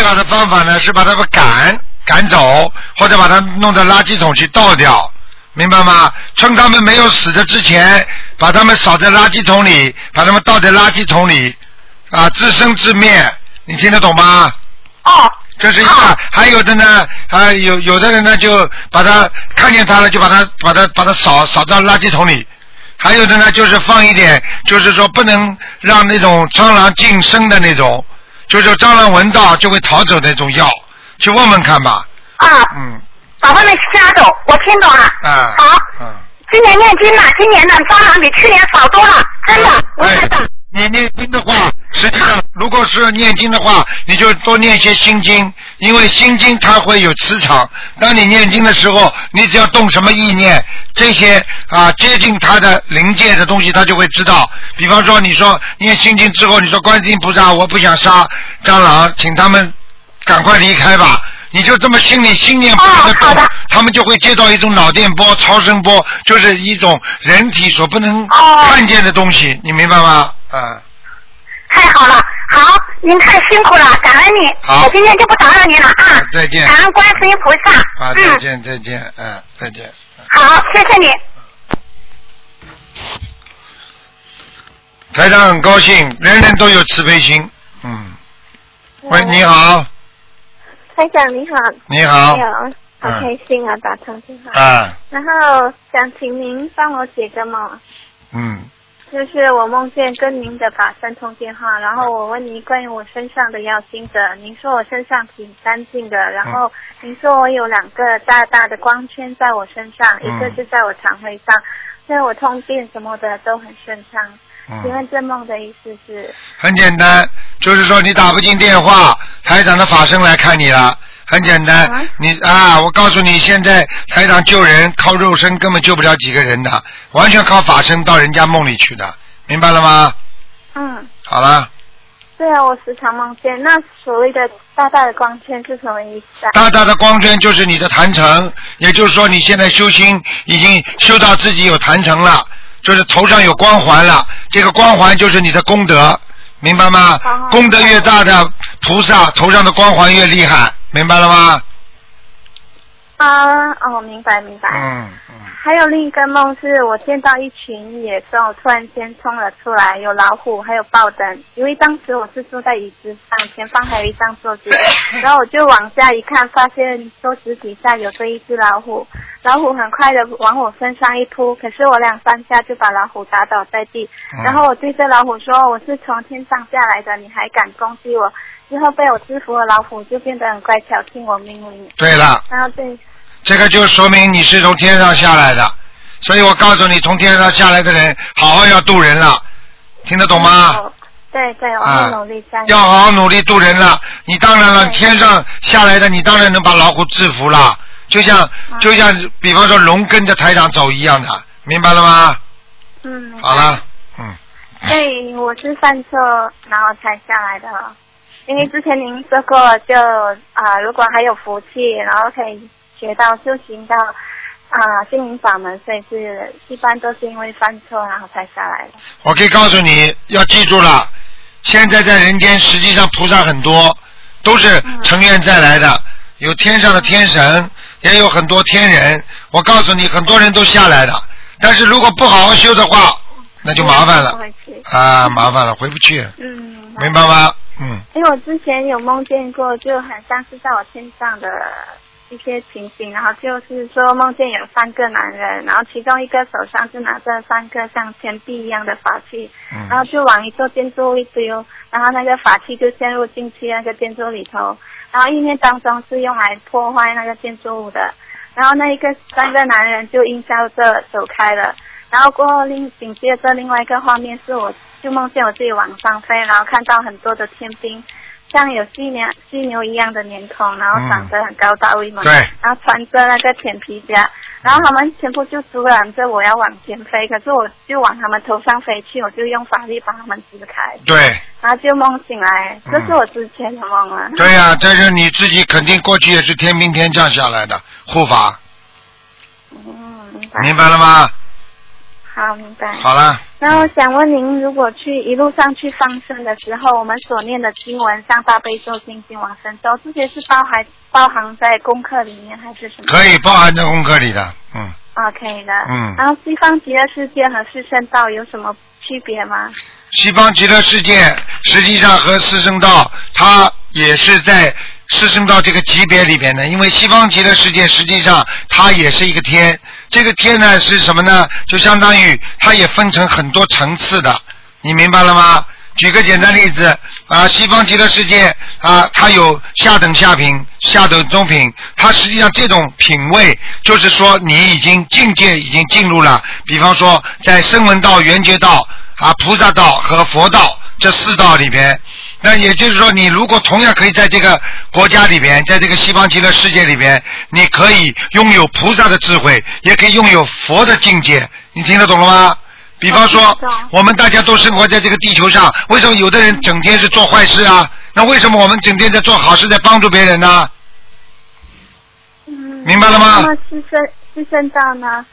最好的方法呢是把他们赶赶走，或者把他弄到垃圾桶去倒掉，明白吗？趁他们没有死的之前，把他们扫在垃圾桶里，把他们倒在垃圾桶里，啊，自生自灭，你听得懂吗？哦。这是一个，还有的呢，啊，有有的人呢就把他看见他了，就把他把他把他扫扫到垃圾桶里。还有的呢，就是放一点，就是说不能让那种蟑螂近身的那种，就是蟑螂闻到就会逃走的那种药，去问问看吧。啊。嗯。把他们吓走，我听懂了。啊。好。嗯。今年念经了，今年的蟑螂比去年少多了，真的，我觉得。你念经的话，实际上如果是念经的话，你就多念些心经，因为心经它会有磁场。当你念经的时候，你只要动什么意念，这些啊接近它的灵界的东西，它就会知道。比方说，你说念心经之后，你说观世音菩萨，我不想杀蟑螂，请他们赶快离开吧。你就这么心里心念不停的动，他们就会接到一种脑电波、超声波，就是一种人体所不能看见的东西，你明白吗？啊，太好了，好，您太辛苦了，感恩你，好，我今天就不打扰您了啊，再见，感恩观世音菩萨，啊，再见再见，嗯，再见，好，谢谢你。台长很高兴，人人都有慈悲心，嗯，喂，你好，台长你好，你好，你好，好开心啊，打通电话，啊，然后想请您帮我解个梦，嗯。就是我梦见跟您的法身通电话，然后我问您关于我身上的要经者，您说我身上挺干净的，然后您说我有两个大大的光圈在我身上，嗯一个是在我肠胃上，所以我通便什么的都很顺畅。请嗯，问这梦的意思是？很简单，就是说你打不进电话，台长的法身来看你了。很简单，啊你啊，我告诉你，现在台长救人靠肉身根本救不了几个人的，完全靠法身到人家梦里去的，明白了吗？嗯，好了，对啊，我时常梦见。那所谓的大大的光圈是什么意思啊？大大的光圈就是你的坛城，也就是说你现在修心已经修到自己有坛城了，就是头上有光环了，这个光环就是你的功德，明白吗哦？功德越大的菩萨头上的光环越厉害，明白了吗？啊，哦，明白明白。嗯嗯，还有另一个梦是我见到一群野兽突然间冲了出来，有老虎，还有豹等。因为当时我是坐在椅子上，前方还有一张桌子，[LAUGHS] 然后我就往下一看，发现桌子底下有着一只老虎，老虎很快的往我身上一扑，可是我两三下就把老虎打倒在地，嗯然后我对这老虎说：“我是从天上下来的，你还敢攻击我？”之后被我制服了，老虎就变得很乖巧，听我命令。对了，然后对，这个就说明你是从天上下来的，所以我告诉你，从天上下来的人，好好要渡人了，听得懂吗？哦对对，我啊会努力加油。要好好努力渡人了。你当然了，天上下来的，你当然能把老虎制服了。就像嗯就像，比方说龙跟着台长走一样的，明白了吗？嗯，好了，嗯，对，我是犯错，然后才下来的。因为之前您说过，就啊、如果还有福气，然后可以学到修行到啊心灵法门，所以是一般都是因为犯错，然后才下来的。我可以告诉你要记住了，现在在人间实际上菩萨很多，都是嗯成愿再来的，有天上的天神，也有很多天人。我告诉你，很多人都下来的，但是如果不好好修的话，那就麻烦了啊，麻烦了，回不去，嗯，明白吗？嗯。因为我之前有梦见过，就很像是在我天上的一些情形，然后就是说梦见有三个男人，然后其中一个手上就拿着三个像钱币一样的法器，嗯然后就往一座建筑物一丢，然后那个法器就陷入进去那个建筑里头，然后意念当中是用来破坏那个建筑物的，然后那一个三个男人就阴笑着走开了。然后过后另紧接着另外一个画面是我就梦见我自己往上飞，然后看到很多的天兵，像有犀牛犀牛一样的脸孔，然后长得很高大威猛，对然后穿着那个铁皮甲，然后他们全部就阻拦着我要往前飞，可是我就往他们头上飞去，我就用法力把他们支开，对然后就梦醒来，嗯这是我之前的梦了。对呀、但是你自己肯定过去也是天兵天将下来的护法，嗯。明白了吗？好，明白。好了，然后想问您，如果去一路上去放生的时候，我们所念的经文，像大悲咒、心经、往生咒，这些是包含包含在功课里面还是什么？可以包含在功课里的，嗯，啊，可以的。嗯然后西方极乐世界和四圣道有什么区别吗？西方极乐世界实际上和四圣道，它也是在四圣道这个级别里边的，因为西方极乐世界实际上它也是一个天，这个天呢是什么呢？就相当于它也分成很多层次的，你明白了吗？举个简单例子啊，西方极乐世界啊，它有下等下品、下等中品，它实际上这种品位，就是说你已经境界已经进入了，比方说在声闻道、缘觉道啊、菩萨道和佛道这四道里边。那也就是说，你如果同样可以在这个国家里边，在这个西方极乐世界里边，你可以拥有菩萨的智慧，也可以拥有佛的境界。你听得懂了吗？比方说我们大家都生活在这个地球上，为什么有的人整天是做坏事啊？那为什么我们整天在做好事，在帮助别人呢？嗯，明白了吗那么四圣四圣道呢？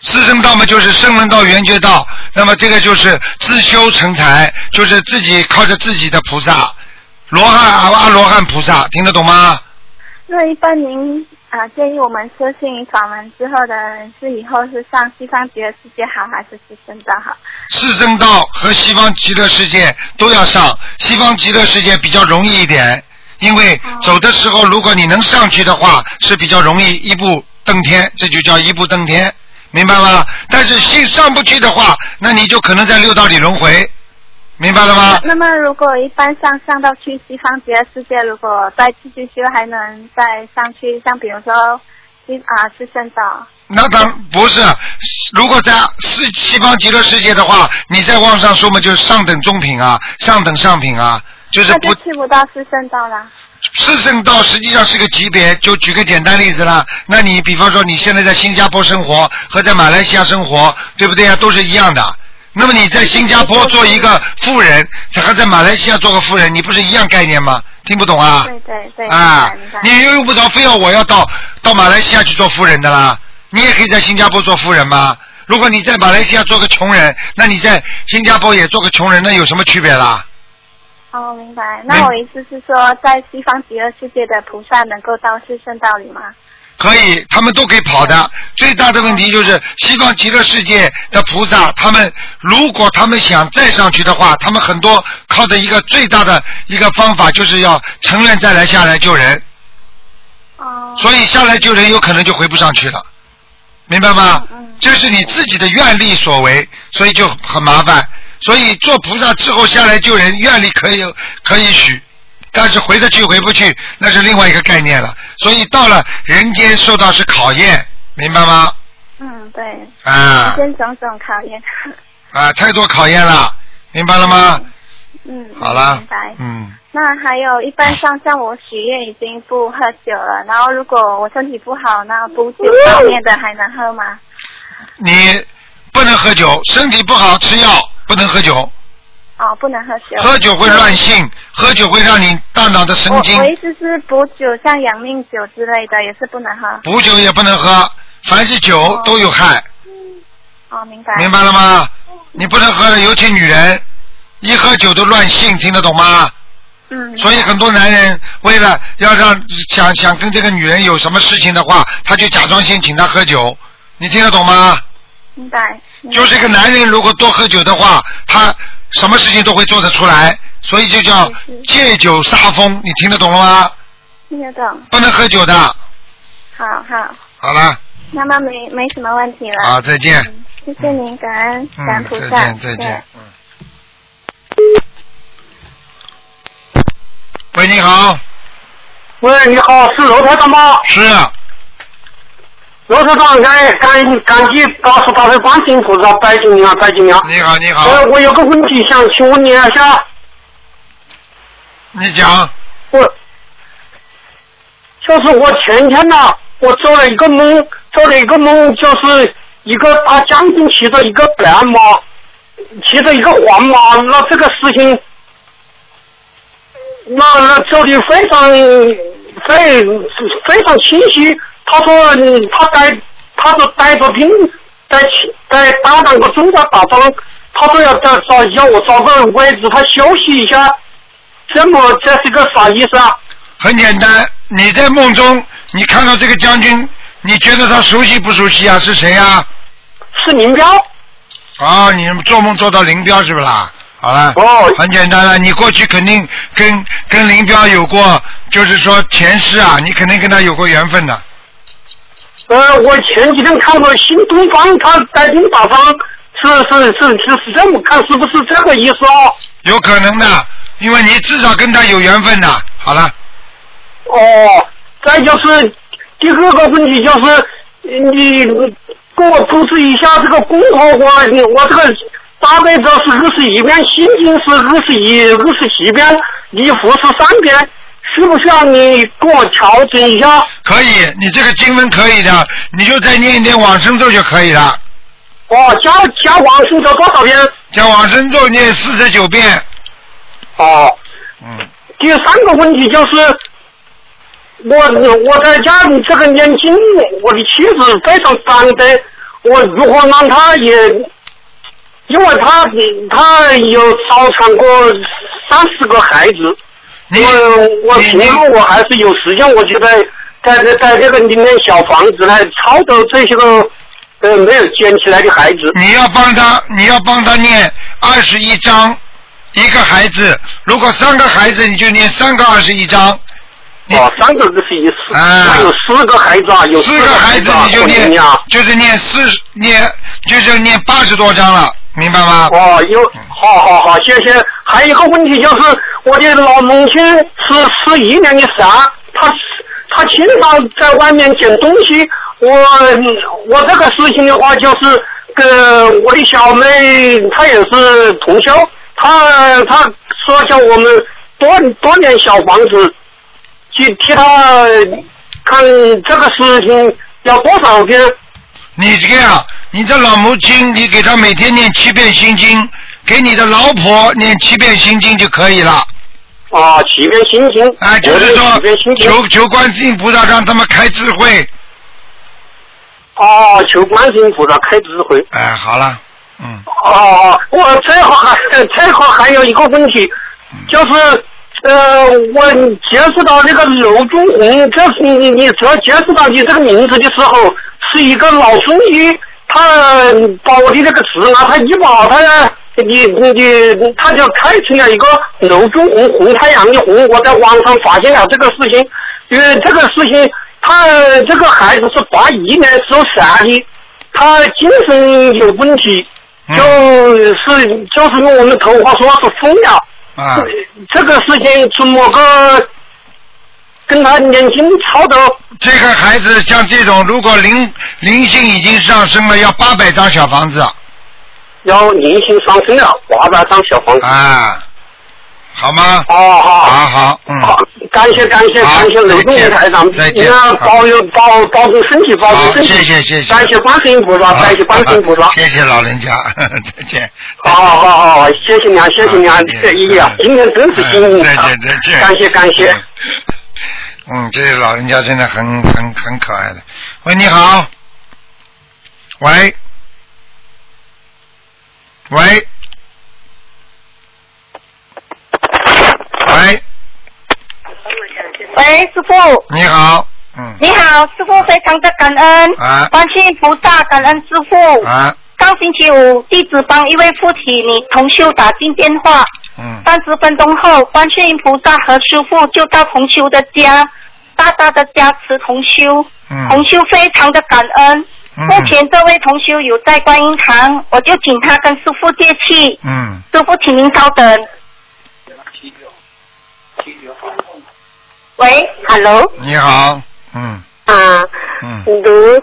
四圣道嘛，就是声闻道、缘觉道，那么这个就是自修成才，就是自己靠着自己的菩萨，罗汉阿阿罗汉菩萨，听得懂吗？那一般您啊、建议我们修心灵法门之后的人是以后是上西方极乐世界好，还是四圣道好？四圣道和西方极乐世界都要上，西方极乐世界比较容易一点，因为走的时候如果你能上去的话是比较容易一步登天，这就叫一步登天。明白吗？但是心上不去的话，那你就可能在六道里轮回，明白了吗？那么如果一般上上到去西方极乐世界，如果再继续修，还能再上去，像比如说西啊四圣道。那当不是，如果在西西方极乐世界的话，你再往上说嘛，就是上等中品啊，上等上品啊，就是不去不到四圣道了。四圣道实际上是个级别，就举个简单例子啦。那你比方说你现在在新加坡生活和在马来西亚生活，对不对啊？都是一样的。那么你在新加坡做一个富人，和在马来西亚做个富人，你不是一样概念吗？听不懂啊？对对对，啊，你又用不着非要我要到到马来西亚去做富人的啦，你也可以在新加坡做富人嘛？如果你在马来西亚做个穷人，那你在新加坡也做个穷人，那有什么区别啦？哦，明白。那我意思是说，在西方极乐世界的菩萨能够到四圣道里吗？可以，他们都可以跑的。最大的问题就是西方极乐世界的菩萨，他们如果他们想再上去的话，他们很多靠的一个最大的一个方法就是要成愿再来下来救人。哦。所以下来救人有可能就回不上去了，明白吗？这是你自己的愿力所为，所以就很麻烦。所以做菩萨之后下来救人，愿力可以可以许，但是回得去回不去，那是另外一个概念了。所以到了人间受到是考验，明白吗？嗯，对。啊人间种种考验。啊，太多考验了，明白了吗？嗯。好了明白。嗯，那还有一般上像我许愿已经不喝酒了，然后如果我身体不好，那补酒方面的还能喝吗？你不能喝酒，身体不好吃药，不能喝酒。哦，不能喝酒。喝酒会乱性，喝酒会让你大脑的神经我我意思是补酒，像养命酒之类的也是不能喝。补酒也不能喝，凡是酒都有害，哦，明白。明白了吗？你不能喝的，尤其女人，一喝酒都乱性，听得懂吗？嗯。所以很多男人为了要让想想跟这个女人有什么事情的话，他就假装先请她喝酒，你听得懂吗？明白。明白就是一个男人如果多喝酒的话，他什么事情都会做得出来，所以就叫借酒杀疯，你听得懂了吗？听得懂。不能喝酒的。好好，好了，妈妈没没什么问题了。好，再见。谢谢您，感恩感恩嗯，再菩萨。见，再见。嗯。喂，你好。喂，你好，是楼台的吗？是。啊罗台长，赶赶赶紧告诉大家观世音菩萨拜金娘，拜金娘。你好，你好。呃，我有个问题想请问你一下。你讲。我就是我前天呢，我做了一个梦，做了一个梦，就是一个大将军骑着一个白马，骑着一个黄马，那这个事情，那那走的非常非非常清晰。他说他带，他说带着兵在在打那个中国大仗，他说要找找要我找个位置，他休息一下。这么这是个啥意思啊？很简单，你在梦中你看到这个将军，你觉得他熟悉不熟悉啊？是谁呀、是林彪。啊，你做梦做到林彪是不是啦？好了。哦。很简单了，你过去肯定跟跟林彪有过，就是说前世啊，你肯定跟他有过缘分的。呃，我前几天看过新东方，他带兵打方，是是是是是这么看，是不是这个意思哦？有可能的，因为你至少跟他有缘分的。好了，哦，再就是第二个问题就是，呃你给我布置一下这个功课，我我这个大悲咒是二十一遍，心经是二十一二十七遍，礼佛是三遍，需不需要你给我调整一下？可以，你这个经文可以的，你就再念一点往生咒就可以了。哦，加加往生咒多少遍？加往生咒念四十九遍。哦。嗯。第三个问题就是，我我在家里这个念经，我的妻子非常反对，我如何让她也，因为她她有早产过三四个孩子，我我平常我还是有时间，我就在在在在这个里面小房子来操作这些个呃没有捡起来的孩子。你要帮他，你要帮他念二十一章，一个孩子，如果三个孩子，你就念三个二十一章，哦，三个是一四，啊。有四个孩子啊，有四个孩子啊你就念就是念四念就是念八十多章了，明白吗？哦，有，好好好，谢谢。还有一个问题就是，我的老母亲是十一年的傻，她她经常在外面捡东西。我我这个事情的话，就是跟我的小妹，她也是同修，她她说叫我们多多点小房子，去替她看这个事情要多少天。你这样，你的老母亲，你给她每天念七遍心经，给你的老婆念七遍心经就可以了。啊，七遍心经，啊，就是说。求求观世音菩萨让他们开智慧。哦，求观世音菩萨开智慧。哎，好了，嗯，哦，我最后还最后还有一个问题，就是呃，我接触到那个刘忠红，这是你你只要接触到你这个名字的时候，是一个老中医，他把我的那个词啊，他一把他你你你，他就开成了一个楼中红红太阳的红。我在网上发现了这个事情，因为这个事情，他这个孩子是八一年时候生的，他精神有问题。就是就是用我们头话说是疯了。啊，这个事情怎么个跟他年轻操的？这个孩子像这种，如果灵灵性已经上升了，要八百张小房子。要灵性上升了，八百张小房子。啊，好吗？哦，好，好好，嗯，好，感谢感谢感谢雷公再见台长，再见保佑保保重身体，保重，身体。谢谢谢谢。感谢观世音菩萨，感谢观世音菩萨。谢谢老人家，[LAUGHS] 再见。好好好好，谢谢你啊，谢谢你啊好，这哎呀，今天真是幸运再啊见再见。感谢感谢。嗯，这老人家真的很很很可爱的。喂，你好。喂。喂。喂，喂，师傅，你好。嗯。你好，师傅，非常的感恩，啊观世音菩萨，感恩师傅。啊，上星期五，弟子帮一位父亲你同修打进电话，嗯。三十分钟后，观世音菩萨和师傅就到同修的家，大大的加持同修，嗯。同修非常的感恩。嗯。目前这位同修有在观音堂，我就请他跟师傅借气。嗯，师傅，请您稍等。喂，Hello，你好。嗯。啊，嗯，卢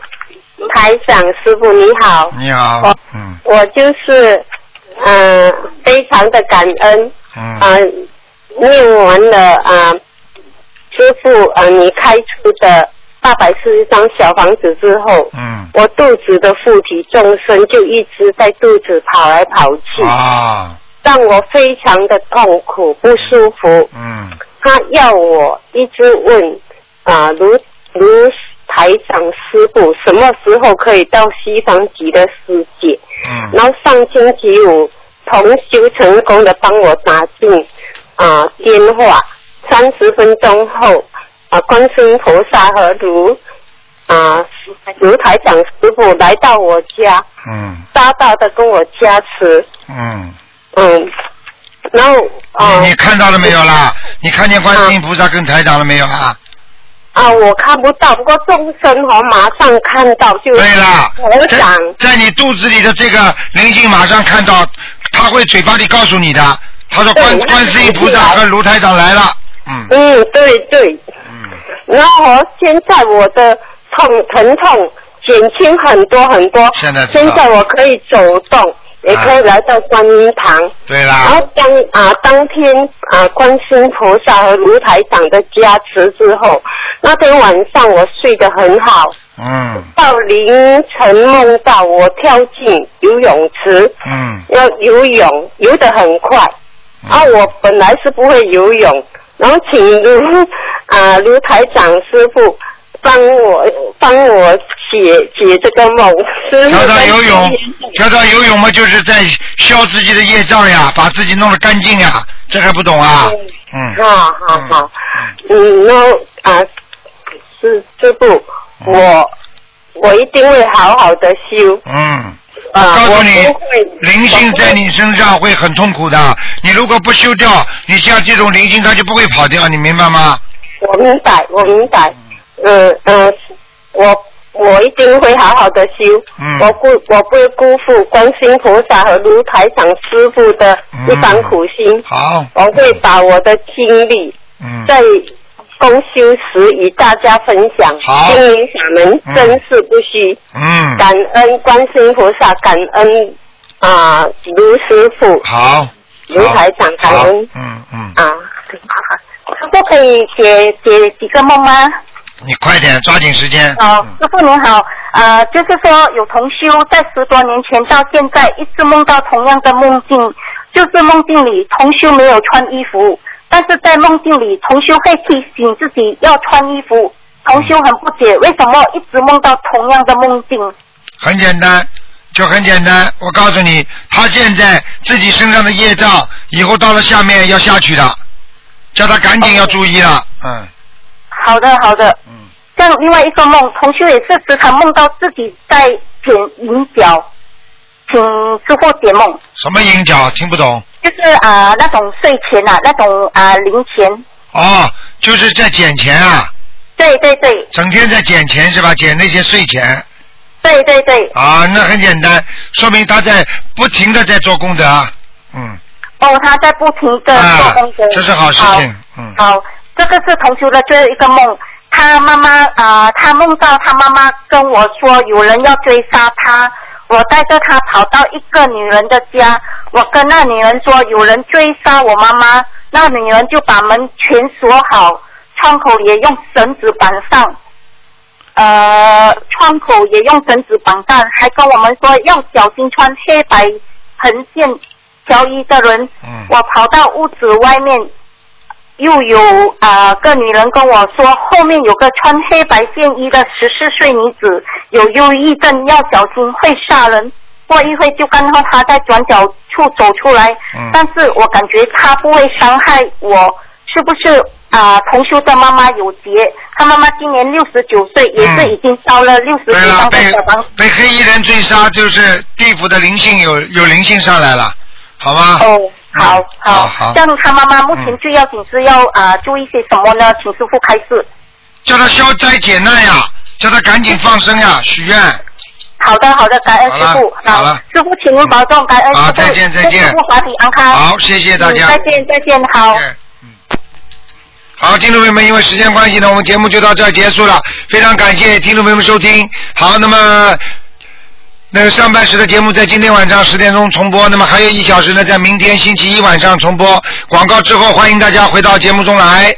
台长师傅你好，你好。我。嗯。我就是嗯、呃非常的感恩，嗯。嗯、念完了啊、师傅呃你开出的八百四十张小房子之后，嗯。我肚子的附体众生就一直在肚子跑来跑去，啊让我非常的痛苦不舒服。嗯。他要我一直问啊，卢卢台长师傅什么时候可以到西方极乐世界？嗯。然后上星期五同修成功的帮我打进啊电话，三十分钟后啊，观世音菩萨和如啊如台长师傅来到我家，嗯。大大的跟我加持，嗯，嗯，然后啊。你你看到了没有啦？你看见观世音菩萨跟台长了没有啊？啊，我看不到，不过众生哦，马上看到就对了，我想。在在你肚子里的这个灵性马上看到，他会嘴巴里告诉你的。他说观观世音菩萨和卢台长来了。嗯。嗯，对对。嗯。然后哦现在我的痛疼痛减轻很多很多，现在现在我可以走动，也可以来到观音堂。然对啦，然后当啊当天啊观世音菩萨和卢台长的加持之后，那天晚上我睡得很好，嗯到凌晨梦到我跳进游泳池，嗯要游泳，游得很快。啊，我本来是不会游泳，然后请卢啊卢台长师傅帮我帮我解解这个梦。师傅教他在游泳 [LAUGHS] 跳跳游泳嘛，就是在消自己的业障呀，把自己弄得干净呀，这还不懂啊？嗯好好好，嗯，然后啊，师师傅，我我一定会好好的修嗯。啊，我告诉你，灵性在你身上会很痛苦的，你如果不修掉，你像这种灵性它就不会跑掉，你明白吗？我明白，我明白。嗯嗯，我我一定会好好的修。嗯我不我不会辜负观世音菩萨和卢台长师傅的一番苦心。好，我会把我的经历嗯，在公修时与大家分享。好经营法门嗯真是不虚。嗯，感恩观世音菩萨，感恩啊卢师傅、好，卢台长，感恩，嗯嗯，啊。师傅可以解解几个梦吗？你快点，抓紧时间。好，嗯师傅您好，呃，就是说有同修在十多年前到现在一直梦到同样的梦境，就是梦境里同修没有穿衣服，但是在梦境里同修会提醒自己要穿衣服，同修很不解为什么一直梦到同样的梦境。很简单，就很简单。我告诉你，他现在自己身上的业障，以后到了下面要下去的，叫他赶紧要注意了。嗯好的，好的。嗯。像另外一个梦，同学也是时常梦到自己在剪银角，请师傅解梦。什么银角？听不懂。就是啊、那种税钱啊，那种啊、零钱。哦，就是在捡钱啊，对对对整天在捡钱是吧？捡那些税钱。对对对。啊，那很简单，说明他在不停的在做功德。嗯，哦，他在不停的做功德、啊这是好事情。嗯，好，这个是同修的最后一个梦。他妈妈啊、他梦到他妈妈跟我说有人要追杀他，我带着他跑到一个女人的家，我跟那女人说有人追杀我妈妈，那女人就把门全锁好，窗口也用绳子绑上。呃，窗口也用绳子绑上，还跟我们说要小心穿黑白横线条衣的人。嗯我跑到屋子外面，又有啊、个女人跟我说，后面有个穿黑白线衣的十四岁女子，有忧郁症，要小心会杀人。过一会就看到她在转角处走出来，嗯但是我感觉她不会伤害我，是不是啊、同修的妈妈有劫，她妈妈今年六十九岁，也是已经烧了六十对了，几张的被小房子。被黑衣人追杀，就是地府的灵性有有灵性上来了，好吗？哦，好嗯好好这样他妈妈目前最要紧是要啊、注意些什么呢？请师傅开示。叫他消灾解难呀，叫他赶紧放生呀，许愿。好的，好的，感恩师傅。好了师傅，请您保重，感恩师傅。好再见再见祝师傅法体安康。好谢谢大家嗯再见，再见，好。好，听众朋友们，因为时间关系呢，我们节目就到这儿结束了。非常感谢听众朋友们收听。好，那么那个上半时的节目在今天晚上十点钟重播，那么还有一小时呢，在明天星期一晚上重播。广告之后，欢迎大家回到节目中来。